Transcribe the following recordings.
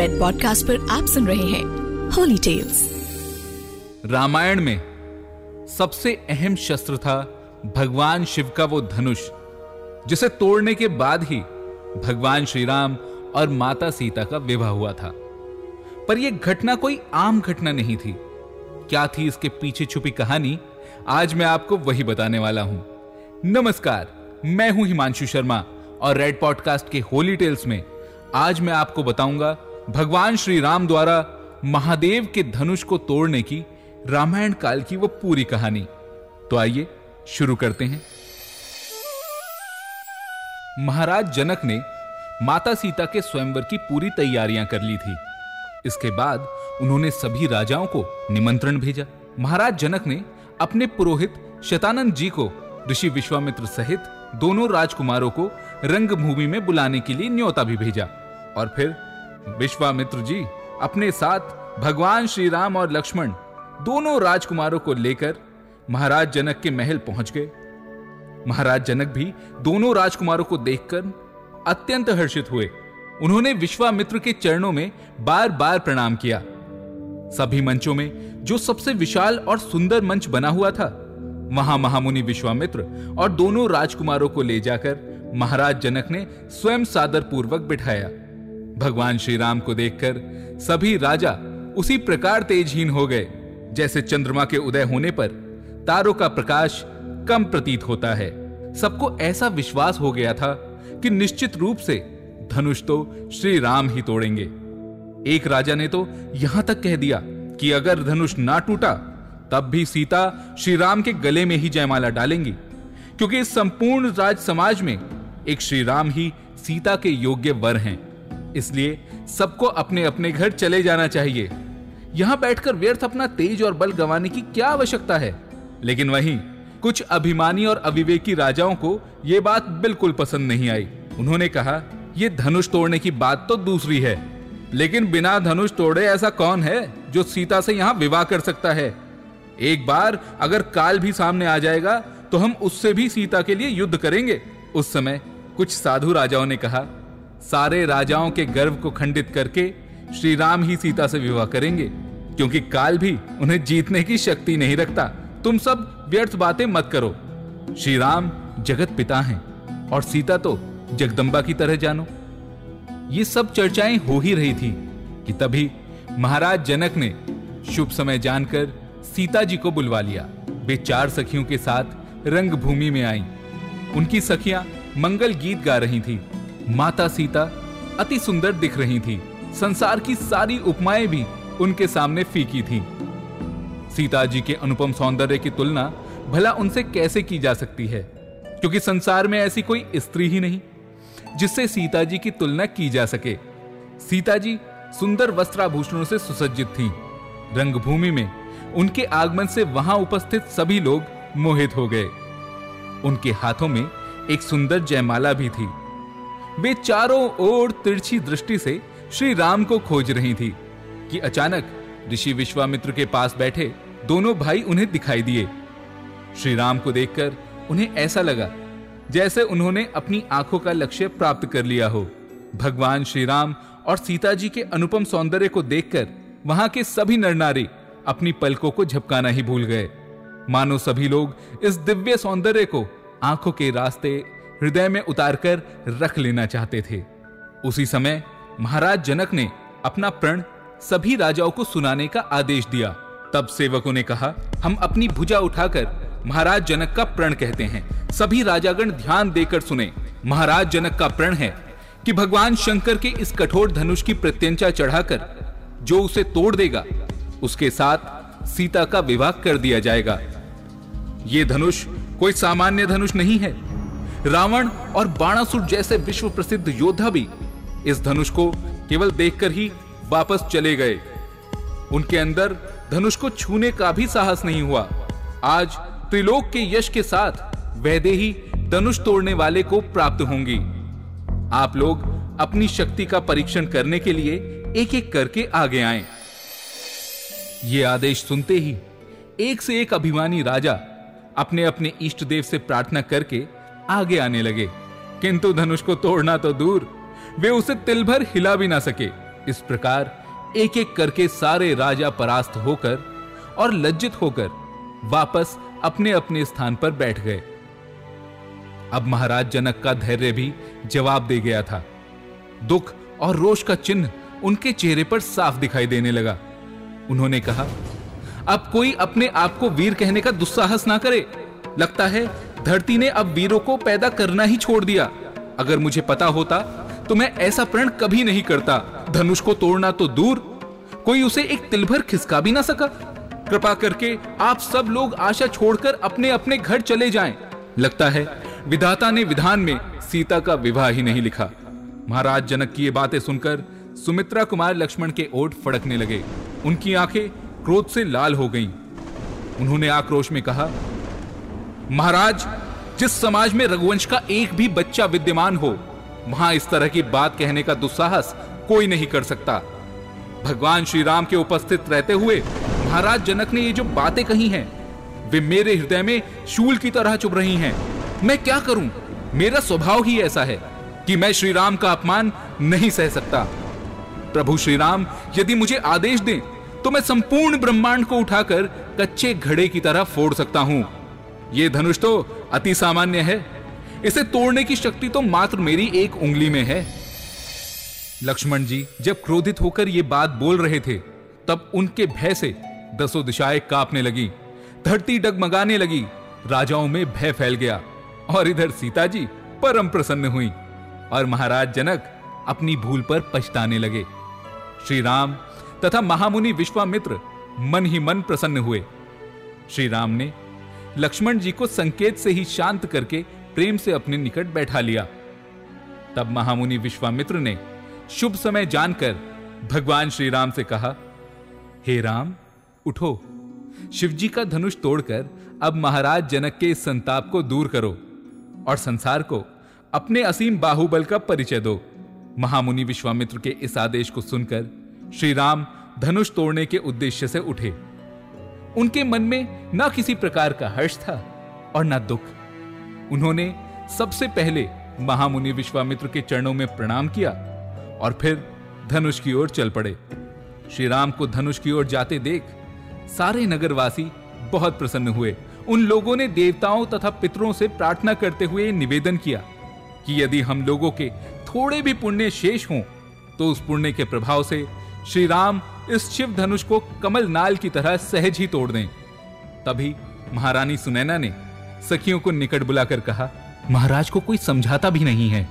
Red podcast पर आप सुन रहे हैं होली टेल्स रामायण में सबसे अहम शस्त्र था भगवान शिव का वो धनुष, जिसे तोड़ने के बाद ही भगवान श्री राम और माता सीता का विवाह हुआ था। पर यह घटना कोई आम घटना नहीं थी। क्या थी इसके पीछे छुपी कहानी? आज मैं आपको वही बताने वाला हूँ। नमस्कार, मैं हूँ हिमांशु शर्मा और रेड पॉडकास्ट के होली टेल्स में आज मैं आपको बताऊँगा भगवान श्री राम द्वारा महादेव के धनुष को तोड़ने की, रामायण काल की वो पूरी कहानी। तो आइए, शुरू करते हैं। महाराज जनक ने माता सीता के स्वयंवर की पूरी तैयारियाँ कर ली थी। इसके बाद उन्होंने सभी राजाओं को निमंत्रण भेजा। महाराज जनक ने अपने पुरोहित शतानंद जी को, ऋषि विश्वामित्र सहित दोनों राजकुमारों को रंगभूमि में बुलाने के लिए न्योता भी भेजा और फिर विश्वामित्र जी, अपने साथ भगवान श्री राम और लक्ष्मण दोनों राजकुमारों को लेकर महाराज जनक के महल पहुँच गए। महाराज जनक भी दोनों राजकुमारों को देखकर अत्यंत हर्षित हुए। उन्होंने विश्वामित्र के चरणों में बार बार प्रणाम किया। सभी मंचों में जो सबसे विशाल और सुंदर मंच बना हुआ था, वहाँ महामुनि विश्वामित्र और दोनों राजकुमारों को ले जाकर महाराज जनक ने स्वयं सादर पूर्वक बिठाया। भगवान श्री राम को देखकर सभी राजा उसी प्रकार तेजहीन हो गए, जैसे चंद्रमा के उदय होने पर तारों का प्रकाश कम प्रतीत होता है। सबको ऐसा विश्वास हो गया था कि निश्चित रूप से धनुष तो श्री राम ही तोड़ेंगे। एक राजा ने तो यहाँ तक कह दिया कि अगर धनुष ना टूटा, तब भी सीता श्री राम के गले में ही जयमाला डालेंगी, क्योंकि इस संपूर्ण राज समाज में एक श्री राम ही सीता के योग्य वर हैं। इसलिए सबको अपने अपने घर चले जाना चाहिए। यहाँ बैठकर व्यर्थ अपना तेज और बल गंवाने की क्या आवश्यकता है? लेकिन वहीं कुछ अभिमानी और अविवेकी राजाओं को यह बात बिल्कुल पसंद नहीं आई। उन्होंने कहा यह धनुष तोड़ने की बात तो दूसरी है, लेकिन बिना धनुष तोड़े ऐसा कौन है जो सीता से यहाँ विवाह कर सकता है? एक बार अगर काल भी सामने आ जाएगा तो हम उससे भी सीता के लिए युद्ध करेंगे। उस समय कुछ साधु राजाओं ने कहा सारे राजाओं के गर्व को खंडित करके श्री राम ही सीता से विवाह करेंगे, क्योंकि काल भी उन्हें जीतने की शक्ति नहीं रखता। तुम सब व्यर्थ बातें मत करो। श्री राम जगत पिता हैं, और सीता तो जगदम्बा की तरह जानो। ये सब चर्चाएँ हो ही रही थी कि तभी महाराज जनक ने शुभ समय जानकर सीता जी को बुलवा लिया। वे चार सखियों के साथ रंगभूमि में आईं। उनकी सखियाँ मंगल गीत गा रही थी। माता सीता अति सुंदर दिख रही थी। संसार की सारी उपमाएँ भी उनके सामने फीकी थी। सीता जी के अनुपम सौंदर्य की तुलना भला उनसे कैसे की जा सकती है? क्योंकि संसार में ऐसी कोई स्त्री ही नहीं, जिससे सीता जी की तुलना की जा सके। सीता जी सुंदर वस्त्राभूषणों से सुसज्जित थीं। रंगभूमि में उनके आगमन से वहाँ उपस्थित सभी लोग मोहित हो गए। उनके हाथों में एक सुंदर जयमाला भी थी। वे चारों ओर तिरछी दृष्टि से श्री राम को खोज रही थी कि अचानक ऋषि विश्वामित्र के पास बैठे दोनों भाई उन्हें दिखाई दिए। श्री राम को देखकर उन्हें ऐसा लगा जैसे उन्होंने अपनी आँखों का लक्ष्य प्राप्त कर लिया हो। भगवान श्री राम और सीता जी के अनुपम सौंदर्य को देखकर वहाँ के सभी नरनारी अपनी पलकों को झपकाना ही भूल गए। मानो सभी लोग इस दिव्य सौंदर्य को आँखों के रास्ते हृदय में उतारकर रख लेना चाहते थे। उसी समय महाराज जनक ने अपना प्रण सभी राजाओं को सुनाने का आदेश दिया। तब सेवकों ने कहा, हम अपनी भुजा उठाकर महाराज जनक का प्रण कहते हैं। सभी राजागण ध्यान देकर सुने। महाराज जनक का प्रण है कि भगवान शंकर के इस कठोर धनुष की प्रत्यंचा चढ़ाकर जो उसे तोड़ देगा, उसके साथ सीता का विवाह कर दिया जाएगा। यह धनुष कोई सामान्य धनुष नहीं है। रावण और बाणासुर जैसे विश्व प्रसिद्ध योद्धा भी इस धनुष को केवल देखकर ही वापस चले गए। उनके अंदर धनुष को छूने का भी साहस नहीं हुआ। आज त्रिलोक के यश के साथ वैदेही धनुष तोड़ने वाले को प्राप्त होंगी। आप लोग अपनी शक्ति का परीक्षण करने के लिए एक एक करके आगे आए। ये आदेश सुनते ही एक से एक अभिमानी राजा अपने अपने इष्ट देव से प्रार्थना करके आगे आने लगे। किंतु धनुष को तोड़ना तो दूर। वे उसे तिल भर हिला भी ना सके। इस प्रकार एक एक करके सारे राजा परास्त होकर और लज्जित होकर वापस अपने अपने स्थान पर बैठ गए। अब महाराज जनक का धैर्य भी जवाब दे गया था। दुख और रोष का चिन्ह उनके चेहरे पर साफ़ दिखाई देने लगा। उन्होंने कहा, अब कोई अपने आप को वीर कहने का दुस्साहस ना करे। लगता है धरती ने अब वीरों को पैदा करना ही छोड़ दिया। अगर मुझे पता होता तो मैं ऐसा प्रण कभी नहीं करता। धनुष को तोड़ना तो दूर, कोई उसे एक तिलभर खिसका भी ना सका। कृपा करके आप सब लोग आशा छोड़कर अपने अपने घर चले जाएँ। लगता है, विधाता ने विधान में सीता का विवाह ही नहीं लिखा। महाराज जनक की ये बातें सुनकर सुमित्रा कुमार लक्ष्मण के ओट फड़कने लगे। उनकी आँखें क्रोध से लाल हो गईं। उन्होंने आक्रोश में कहा महाराज, जिस समाज में रघुवंश का एक भी बच्चा विद्यमान हो, वहाँ इस तरह की बात कहने का दुस्साहस कोई नहीं कर सकता। भगवान श्री राम के उपस्थित रहते हुए महाराज जनक ने ये जो बातें कही हैं, वे मेरे हृदय में शूल की तरह चुभ रही हैं। मैं क्या करूँ? मेरा स्वभाव ही ऐसा है कि मैं श्री राम का अपमान नहीं सह सकता। प्रभु श्री राम यदि मुझे आदेश दें तो मैं संपूर्ण ब्रह्मांड को उठाकर कच्चे घड़े की तरह फोड़ सकता हूँ। यह धनुष तो अति सामान्य है। इसे तोड़ने की शक्ति तो मात्र मेरी एक उंगली में है। लक्ष्मण जी, जब क्रोधित होकर ये बात बोल रहे थे, तब उनके भय से दसों दिशाएँ कांपने लगी, धरती डगमगाने लगी, राजाओं में भय फैल गया और इधर सीता जी परम प्रसन्न हुई और महाराज जनक अपनी भूल पर पछताने लगे। श्री राम तथा महामुनि विश्वामित्र मन ही मन प्रसन्न हुए। श्री राम ने लक्ष्मण जी को संकेत से ही शांत करके प्रेम से अपने निकट बैठा लिया। तब महामुनि विश्वामित्र ने शुभ समय जानकर भगवान श्री राम से कहा, हे राम, उठो। शिवजी का धनुष तोड़कर अब महाराज जनक के इस संताप को दूर करो और संसार को अपने असीम बाहुबल का परिचय दो। महामुनि विश्वामित्र के इस आदेश को सुनकर श्री राम धनुष तोड़ने के उद्देश्य से उठे। उनके मन में न किसी प्रकार का हर्ष था और न दुख। उन्होंने सबसे पहले महामुनि विश्वामित्र के चरणों में प्रणाम किया और फिर धनुष की ओर चल पड़े। श्री राम को धनुष की ओर जाते देख सारे नगरवासी बहुत प्रसन्न हुए। उन लोगों ने देवताओं तथा पितरों से प्रार्थना करते हुए निवेदन किया कि यदि हम लोगों के थोड़े भी पुण्य शेष हों तो उस पुण्य के प्रभाव से श्री राम इस शिव धनुष को कमल नाल की तरह सहज ही तोड़ दें। तभी महारानी सुनैना ने सखियों को निकट बुलाकर कहा, महाराज को कोई समझाता भी नहीं है।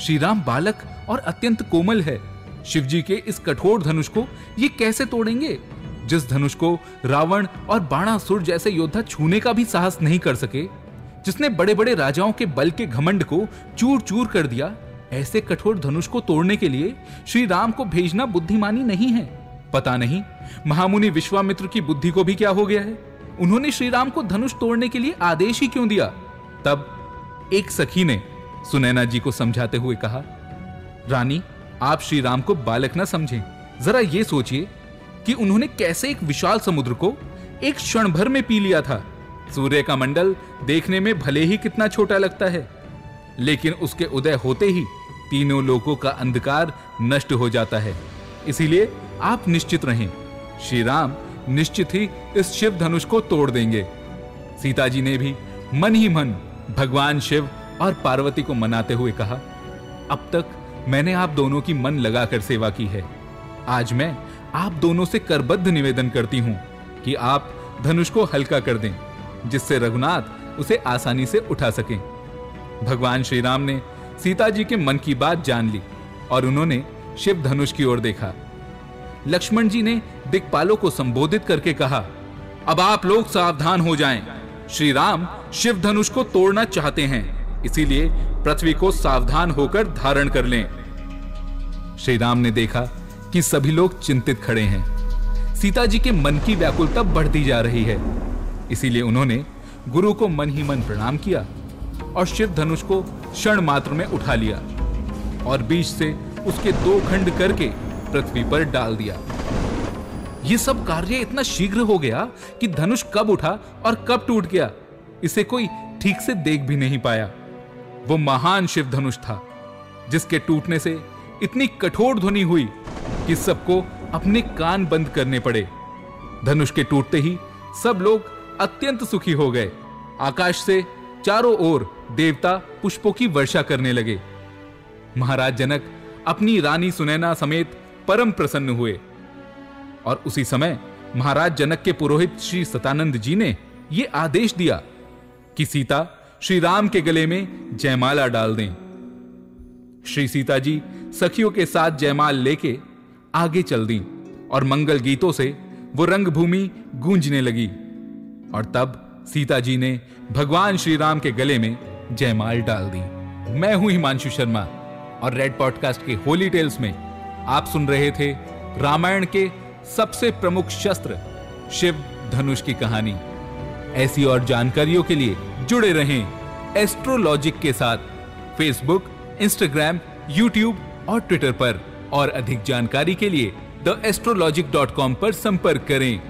श्री राम बालक और अत्यंत कोमल है। शिवजी के इस कठोर धनुष को ये कैसे तोड़ेंगे? जिस धनुष को रावण और बाणासुर जैसे योद्धा छूने का भी साहस नहीं कर सके, जिसने बड़े बड़े राजाओं के बल के घमंड को चूर चूर कर दिया ऐसे कठोर धनुष को तोड़ने के लिए श्री राम को भेजना बुद्धिमानी नहीं है। पता नहीं, महामुनि विश्वामित्र की बुद्धि को भी क्या हो गया है? उन्होंने श्री राम को धनुष तोड़ने के लिए आदेश ही क्यों दिया? तब एक सखी ने सुनैना जी को समझाते हुए कहा, रानी, आप श्री राम को बालक न समझें। जरा ये सोचिए कि उन्होंने कैसे एक विशाल समुद्र को एक क्षण भर में पी लिया था। सूर्य का मंडल देखने में भले ही कितना छोटा लगता है, लेकिन उसके उदय होते ही तीनों लोगों का अंधकार नष्ट हो जाता है। इसीलिए आप निश्चित रहें। श्री राम निश्चित ही इस शिव धनुष को तोड़ देंगे। सीता जी ने भी मन ही मन भगवान शिव और पार्वती को मनाते हुए कहा, अब तक मैंने आप दोनों की मन लगाकर सेवा की है। आज मैं आप दोनों से करबद्ध निवेदन करती हूँ कि आप धनुष को हल्का कर दें, जिससे रघुनाथ उसे आसानी से उठा सकें। भगवान श्री राम ने सीता जी के मन की बात जान ली और उन्होंने शिव धनुष की ओर देखा। लक्ष्मण जी ने दिक्पालों को संबोधित करके कहा, अब आप लोग सावधान हो जाएँ। श्री राम शिव धनुष को तोड़ना चाहते हैं, इसीलिए पृथ्वी को सावधान होकर धारण कर लें। श्री राम ने देखा कि सभी लोग चिंतित खड़े हैं। सीता जी के मन की व्याकुलता बढ़ती जा रही है, इसीलिए उन्होंने गुरु को मन ही मन प्रणाम किया। और शिव धनुष को क्षण मात्र में उठा लिया और बीच से उसके दो खंड करके पृथ्वी पर डाल दिया। यह सब कार्य इतना शीघ्र हो गया कि धनुष कब उठा और कब टूट गया, इसे कोई ठीक से देख भी नहीं पाया। वो महान शिव धनुष था, जिसके टूटने से इतनी कठोर ध्वनि हुई कि सबको अपने कान बंद करने पड़े। धनुष के टूटते ही सब लोग अत्यंत सुखी हो गए। आकाश से चारों ओर देवता पुष्पों की वर्षा करने लगे। महाराज जनक अपनी रानी सुनैना समेत परम प्रसन्न हुए। और उसी समय महाराज जनक के पुरोहित श्री सतानंद जी ने यह आदेश दिया कि सीता श्री राम के गले में जयमाला डाल दें। श्री सीता जी सखियों के साथ जयमाल लेके आगे चल दी और मंगल गीतों से वो रंगभूमि गूंजने लगी। और तब सीता जी ने भगवान श्री राम के गले में जयमाल डाल दी। मैं हूँ हिमांशु शर्मा और रेड पॉडकास्ट के होली टेल्स में आप सुन रहे थे रामायण के सबसे प्रमुख शस्त्र, शिव धनुष की कहानी। ऐसी और जानकारियों के लिए जुड़े रहें एस्ट्रोलॉजिक के साथ फेसबुक इंस्टाग्राम यूट्यूब और ट्विटर पर। और अधिक जानकारी के लिए द एस्ट्रोलॉजिक डॉट कॉम पर संपर्क करें।